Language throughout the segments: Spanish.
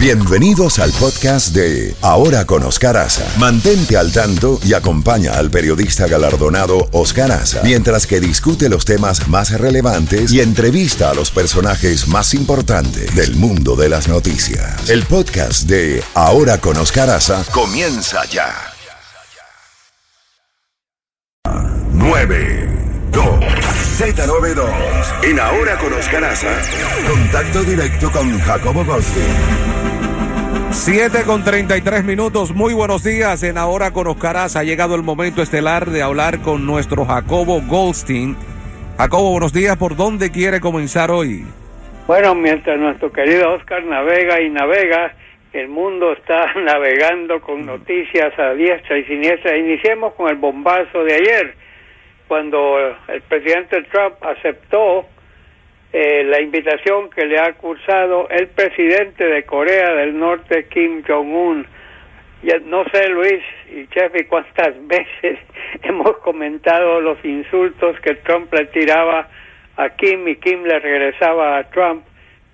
Bienvenidos al podcast de Ahora con Oscar Aza. Mantente al tanto y acompaña al periodista galardonado Oscar Aza mientras que discute los temas más relevantes y entrevista a los personajes más importantes del mundo de las noticias. El podcast de Ahora con Oscar Aza comienza ya. 9, 2, Z92. En Ahora con Oscar Aza, contacto directo con Jacobo Goldstein. 7 con 33 minutos, muy buenos días. En Ahora con ha llegado el momento estelar de hablar con nuestro Jacobo Goldstein. Jacobo, buenos días. ¿Por dónde quiere comenzar hoy? Bueno, mientras nuestro querido Oscar navega y navega, el mundo está navegando con noticias a diestra y siniestra. Iniciemos con el bombazo de ayer, cuando el presidente Trump aceptó eh, la invitación que le ha cursado el presidente de Corea del Norte, Kim Jong-un. No sé, Luis y Chefi, cuántas veces hemos comentado los insultos que Trump le tiraba a Kim y Kim le regresaba a Trump,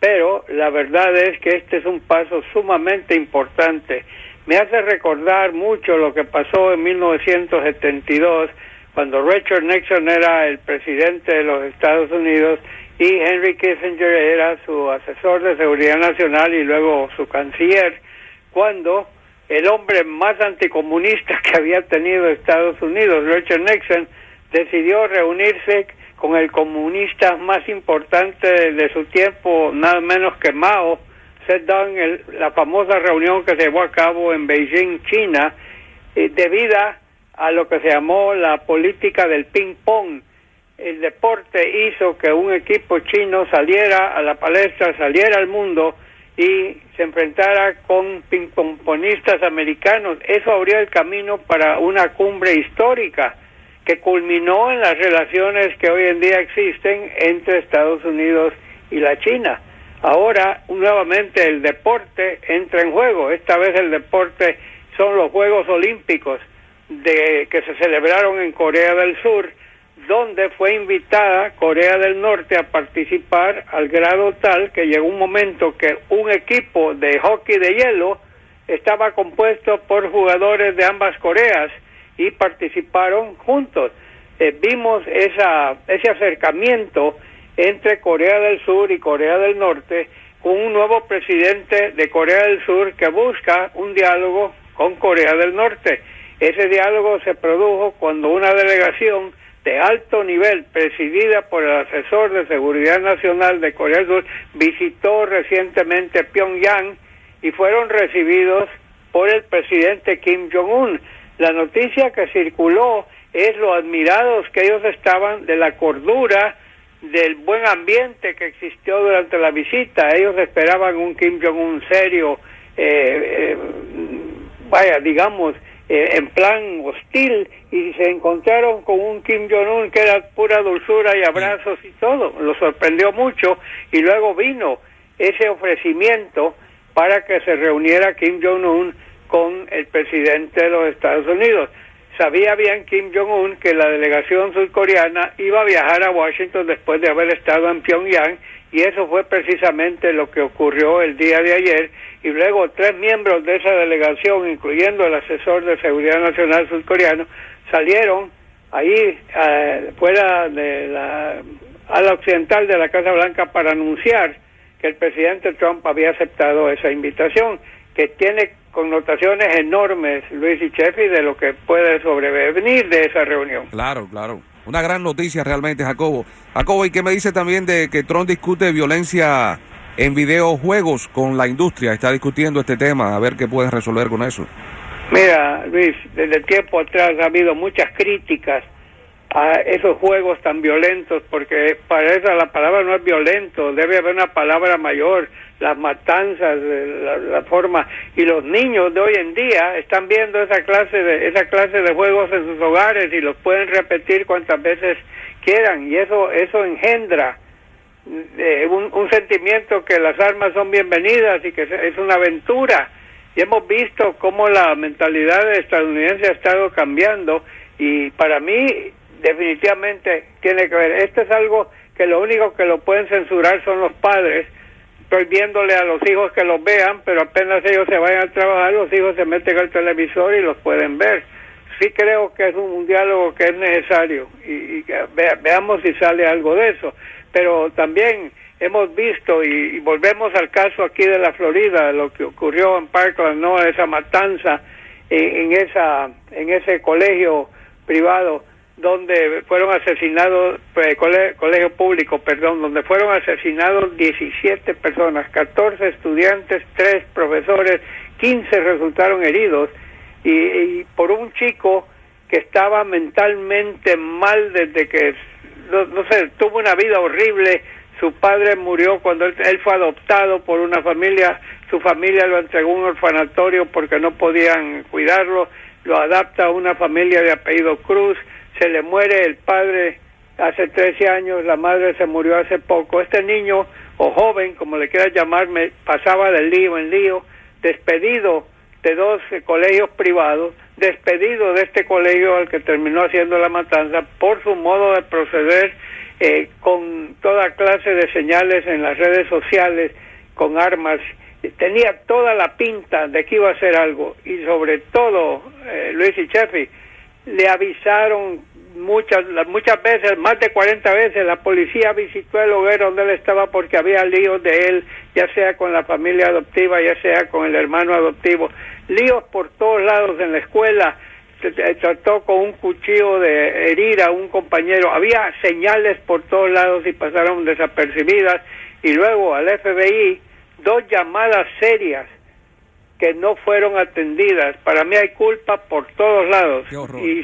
pero la verdad es que este es un paso sumamente importante. Me hace recordar mucho lo que pasó en 1972, cuando Richard Nixon era el presidente de los Estados Unidos y Henry Kissinger era su asesor de seguridad nacional y luego su canciller, cuando el hombre más anticomunista que había tenido Estados Unidos, Richard Nixon, decidió reunirse con el comunista más importante de, su tiempo, nada menos que Mao, Zedong, el, la famosa reunión que se llevó a cabo en Beijing, China, eh, debido a lo que se llamó la política del ping-pong, el deporte hizo que un equipo chino saliera a la palestra, saliera al mundo y se enfrentara con pingpongistas americanos. Eso abrió el camino para una cumbre histórica que culminó en las relaciones que hoy en día existen entre Estados Unidos y la China. Ahora nuevamente el deporte entra en juego. Esta vez el deporte son los Juegos Olímpicos de que se celebraron en Corea del Sur donde fue invitada Corea del Norte a participar al grado tal que llegó un momento que un equipo de hockey de hielo estaba compuesto por jugadores de ambas Coreas y participaron juntos. Eh, vimos esa, ese acercamiento entre Corea del Sur y Corea del Norte con un nuevo presidente de Corea del Sur que busca un diálogo con Corea del Norte. Ese diálogo se produjo cuando una delegación de alto nivel, presidida por el asesor de seguridad nacional de Corea del Sur, visitó recientemente Pyongyang y fueron recibidos por el presidente Kim Jong-un. La noticia que circuló es lo admirados que ellos estaban de la cordura, del buen ambiente que existió durante la visita. Ellos esperaban un Kim Jong-un serio, eh, eh, vaya, digamos, eh, en plan hostil y se encontraron con un Kim Jong-un que era pura dulzura y abrazos y todo. Lo sorprendió mucho y luego vino ese ofrecimiento para que se reuniera Kim Jong-un con el presidente de los Estados Unidos. Sabía bien Kim Jong-un que la delegación surcoreana iba a viajar a Washington después de haber estado en Pyongyang y eso fue precisamente lo que ocurrió el día de ayer y luego tres miembros de esa delegación, incluyendo el asesor de seguridad nacional surcoreano, salieron ahí eh, fuera de la ala occidental de la Casa Blanca para anunciar que el presidente Trump había aceptado esa invitación, que tiene connotaciones enormes, Luis y Chefi, de lo que puede sobrevenir de esa reunión. Claro, claro. Una gran noticia realmente, Jacobo. Jacobo, ¿y qué me dice también de que Trump discute violencia en videojuegos con la industria? Está discutiendo este tema, a ver qué pueden resolver con eso. Mira, Luis, desde tiempo atrás ha habido muchas críticas a esos juegos tan violentos, porque para eso la palabra no es violento, debe haber una palabra mayor, las matanzas, la, la, forma, y los niños de hoy en día están viendo esa clase de esa clase de juegos en sus hogares y los pueden repetir cuantas veces quieran, y eso eso engendra eh, un, un sentimiento que las armas son bienvenidas y que es una aventura y hemos visto cómo la mentalidad estadounidense ha estado cambiando y para mí definitivamente tiene que ver. Esto es algo que lo único que lo pueden censurar son los padres. Estoy viéndole a los hijos que los vean, pero apenas ellos se vayan a trabajar, los hijos se meten al televisor y los pueden ver. Sí creo que es un, diálogo que es necesario y, veamos si sale algo de eso. Pero también hemos visto y, volvemos al caso aquí de la Florida, lo que ocurrió en Parkland, no esa matanza en, esa en ese colegio privado donde fueron asesinados, pues, colegio, público, perdón, donde fueron asesinados 17 personas, 14 estudiantes, 3 profesores, 15 resultaron heridos. Y, por un chico que estaba mentalmente mal desde que, no, sé, tuvo una vida horrible, su padre murió cuando él, fue adoptado por una familia, su familia lo entregó a un orfanatorio porque no podían cuidarlo, lo adapta a una familia de apellido Cruz, se le muere el padre hace 13 años, la madre se murió hace poco. Este niño, o joven, como le quieras llamar, me pasaba de lío en lío, despedido de dos colegios privados, despedido de este colegio al que terminó haciendo la matanza por su modo de proceder eh, con toda clase de señales en las redes sociales, con armas. Tenía toda la pinta de que iba a hacer algo y sobre todo, eh, Luis y Chefi, le avisaron muchas muchas veces, más de 40 veces, la policía visitó el hogar donde él estaba porque había líos de él, ya sea con la familia adoptiva, ya sea con el hermano adoptivo, líos por todos lados en la escuela, trató con un cuchillo de herir a un compañero, había señales por todos lados y pasaron desapercibidas, y luego al FBI dos llamadas serias que no fueron atendidas. Para mí hay culpa por todos lados. Y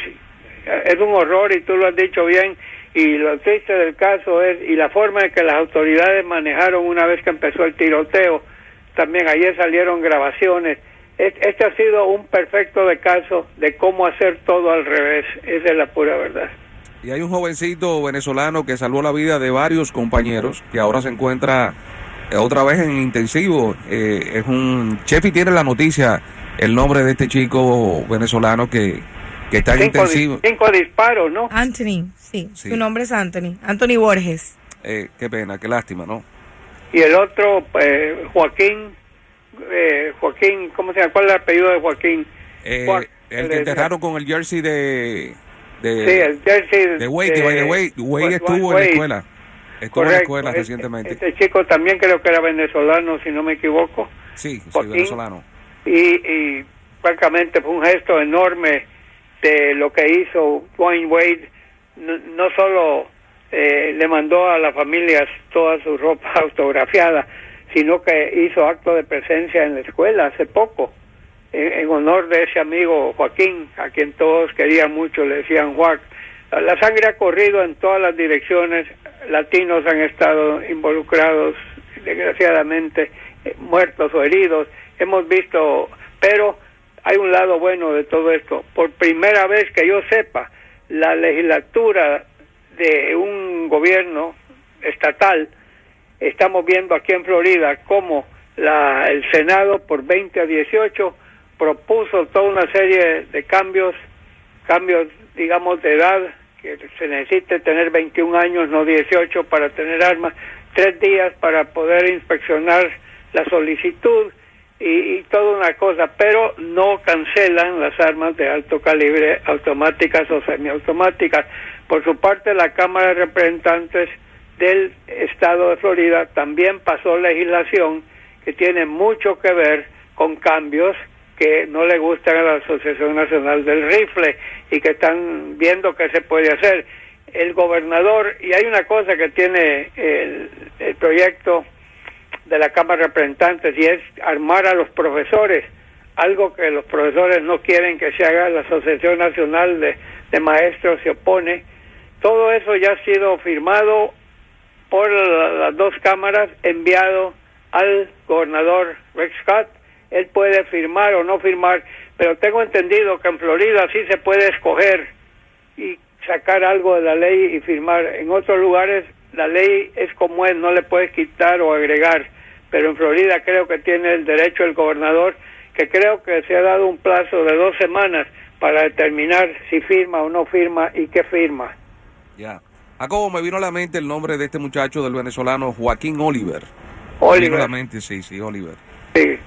es un horror y tú lo has dicho bien. Y lo triste del caso es, y la forma en que las autoridades manejaron una vez que empezó el tiroteo, también ayer salieron grabaciones. Este ha sido un perfecto de caso de cómo hacer todo al revés. Esa es la pura verdad. Y hay un jovencito venezolano que salvó la vida de varios compañeros que ahora se encuentra otra vez en intensivo. Eh, es un chef y tiene la noticia, el nombre de este chico venezolano que, que está en intensivo. Cinco disparos, ¿no? Anthony, sí, su nombre es Anthony, Anthony Borges. Eh, qué pena, qué lástima, ¿no? Y el otro, eh, Joaquín, eh, Joaquín, ¿cómo se llama? ¿Cuál es el apellido de Joaquín? el que enterraron con el jersey de... de sí, el jersey de Wade, que Wade, Wade estuvo en la escuela. Estuvo en la escuela este, recientemente. Este chico también creo que era venezolano, si no me equivoco. Sí, sí venezolano. Y, y francamente fue un gesto enorme de lo que hizo Wayne Wade. No, solo eh, le mandó a las familias toda su ropa autografiada, sino que hizo acto de presencia en la escuela hace poco, en, en honor de ese amigo Joaquín, a quien todos querían mucho, le decían Juan. La sangre ha corrido en todas las direcciones, latinos han estado involucrados, desgraciadamente, eh, muertos o heridos. Hemos visto, pero hay un lado bueno de todo esto. Por primera vez que yo sepa, la legislatura de un gobierno estatal, estamos viendo aquí en Florida cómo la, el Senado por 20 a 18 propuso toda una serie de cambios, cambios digamos de edad que se necesite tener 21 años, no 18 para tener armas, tres días para poder inspeccionar la solicitud y, toda una cosa, pero no cancelan las armas de alto calibre automáticas o semiautomáticas. Por su parte, la Cámara de Representantes del Estado de Florida también pasó legislación que tiene mucho que ver con cambios que no le gustan a la Asociación Nacional del Rifle y que están viendo qué se puede hacer. El gobernador, y hay una cosa que tiene el, proyecto de la Cámara de Representantes y es armar a los profesores, algo que los profesores no quieren que se haga, la Asociación Nacional de, de Maestros se opone. Todo eso ya ha sido firmado por las dos cámaras, enviado al gobernador Rex Scott él puede firmar o no firmar, pero tengo entendido que en Florida sí se puede escoger y sacar algo de la ley y firmar. En otros lugares la ley es como es, no le puedes quitar o agregar, pero en Florida creo que tiene el derecho el gobernador, que creo que se ha dado un plazo de dos semanas para determinar si firma o no firma y qué firma. Ya. A cómo me vino a la mente el nombre de este muchacho del venezolano Joaquín Oliver Oliver. sí, sí, Oliver.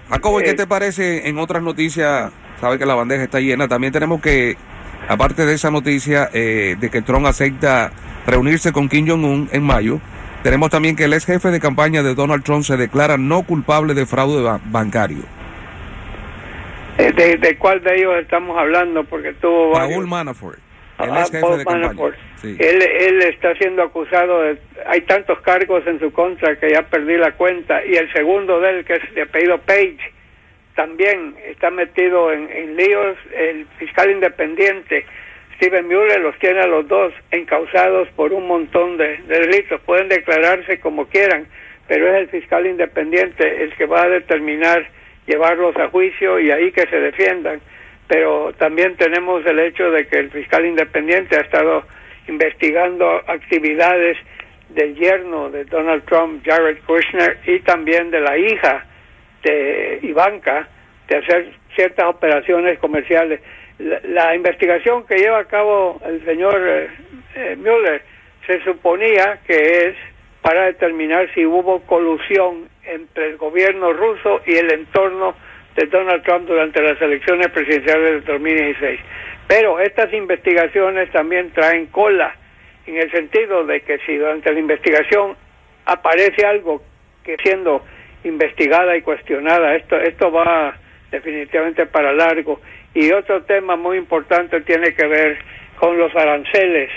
Jacobo, ¿qué eh, te parece en otras noticias? Sabe que la bandeja está llena. También tenemos que, aparte de esa noticia eh, de que Trump acepta reunirse con Kim Jong-un en mayo, tenemos también que el ex jefe de campaña de Donald Trump se declara no culpable de fraude bancario. Eh, ¿De, cuál de ellos estamos hablando? Porque tuvo Paul Manafort. El ex jefe de campaña. Él, él está siendo acusado de... Hay tantos cargos en su contra que ya perdí la cuenta. Y el segundo de él, que es de apellido Page, también está metido en, en líos. El fiscal independiente, Steven Mueller, los tiene a los dos encausados por un montón de, de delitos. Pueden declararse como quieran, pero es el fiscal independiente el que va a determinar llevarlos a juicio y ahí que se defiendan. Pero también tenemos el hecho de que el fiscal independiente ha estado investigando actividades del yerno de Donald Trump, Jared Kushner, y también de la hija de Ivanka, de hacer ciertas operaciones comerciales. La, investigación que lleva a cabo el señor eh, eh, Mueller se suponía que es para determinar si hubo colusión entre el gobierno ruso y el entorno de Donald Trump durante las elecciones presidenciales del 2016. Pero estas investigaciones también traen cola, en el sentido de que si durante la investigación aparece algo que siendo investigada y cuestionada, esto, esto va definitivamente para largo. Y otro tema muy importante tiene que ver con los aranceles,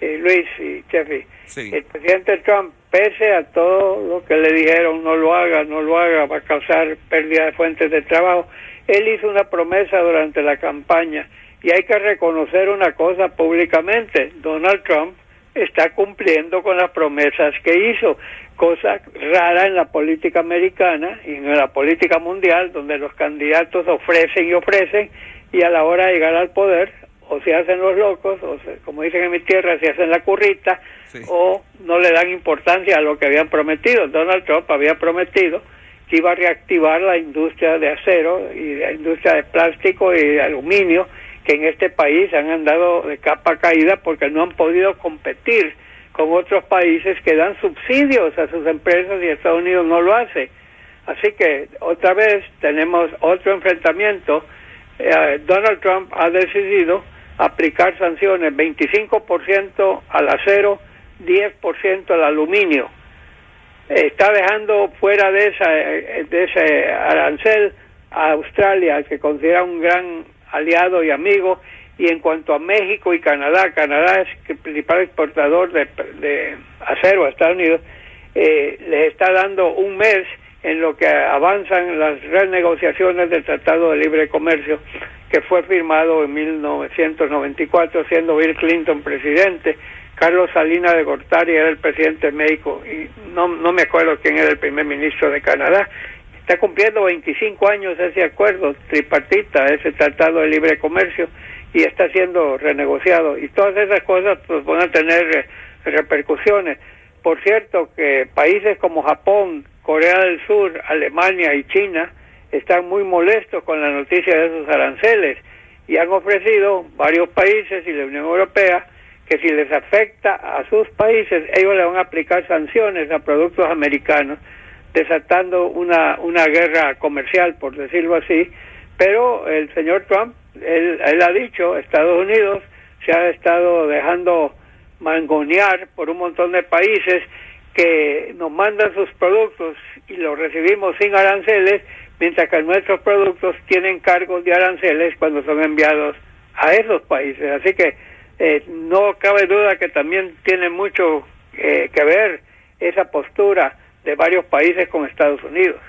eh, Luis y Jeffrey. El presidente Trump, pese a todo lo que le dijeron, no lo haga, no lo haga, va a causar pérdida de fuentes de trabajo, él hizo una promesa durante la campaña y hay que reconocer una cosa públicamente, Donald Trump está cumpliendo con las promesas que hizo, cosa rara en la política americana y en la política mundial, donde los candidatos ofrecen y ofrecen y a la hora de llegar al poder o se hacen los locos, o como dicen en mi tierra, se hacen la currita, o no le dan importancia a lo que habían prometido. Donald Trump había prometido que iba a reactivar la industria de acero y la industria de plástico y de aluminio que en este país han andado de capa caída porque no han podido competir con otros países que dan subsidios a sus empresas y Estados Unidos no lo hace. Así que otra vez tenemos otro enfrentamiento. Eh, Donald Trump ha decidido aplicar sanciones 25% al acero, 10% al aluminio. Está dejando fuera de, esa, de ese arancel a Australia, que considera un gran aliado y amigo. Y en cuanto a México y Canadá, Canadá es el principal exportador de, acero a Estados Unidos, eh, les está dando un mes en lo que avanzan las renegociaciones del Tratado de Libre Comercio que fue firmado en 1994, siendo Bill Clinton presidente. Carlos Salinas de Gortari era el presidente de México y no, no me acuerdo quién era el primer ministro de Canadá. Está cumpliendo 25 años ese acuerdo tripartita, ese tratado de libre comercio, y está siendo renegociado. Y todas esas cosas pues, van a tener eh, repercusiones. Por cierto, que países como Japón, Corea del Sur, Alemania y China están muy molestos con la noticia de esos aranceles y han ofrecido varios países y la Unión Europea que si les afecta a sus países, ellos le van a aplicar sanciones a productos americanos desatando una, una guerra comercial, por decirlo así, pero el señor Trump, él, él ha dicho, Estados Unidos se ha estado dejando mangonear por un montón de países que nos mandan sus productos y los recibimos sin aranceles, mientras que nuestros productos tienen cargos de aranceles cuando son enviados a esos países. Así que eh, no cabe duda que también tiene mucho eh, que ver esa postura de varios países con Estados Unidos.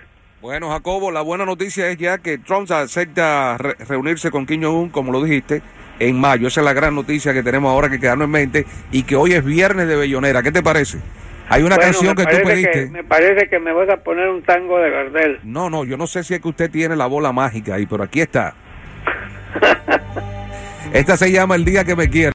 Bueno, Jacobo, la buena noticia es ya que Trump acepta reunirse con Kim Jong-un, como lo dijiste, en mayo. Esa es la gran noticia que tenemos ahora que quedarnos en mente y que hoy es viernes de Bellonera. ¿Qué te parece? Hay una canción que tú pediste. me parece que me vas a poner un tango de Gardel. No, no, yo no sé si es que usted tiene la bola mágica ahí, pero aquí está. Esta se llama El día que me quiere.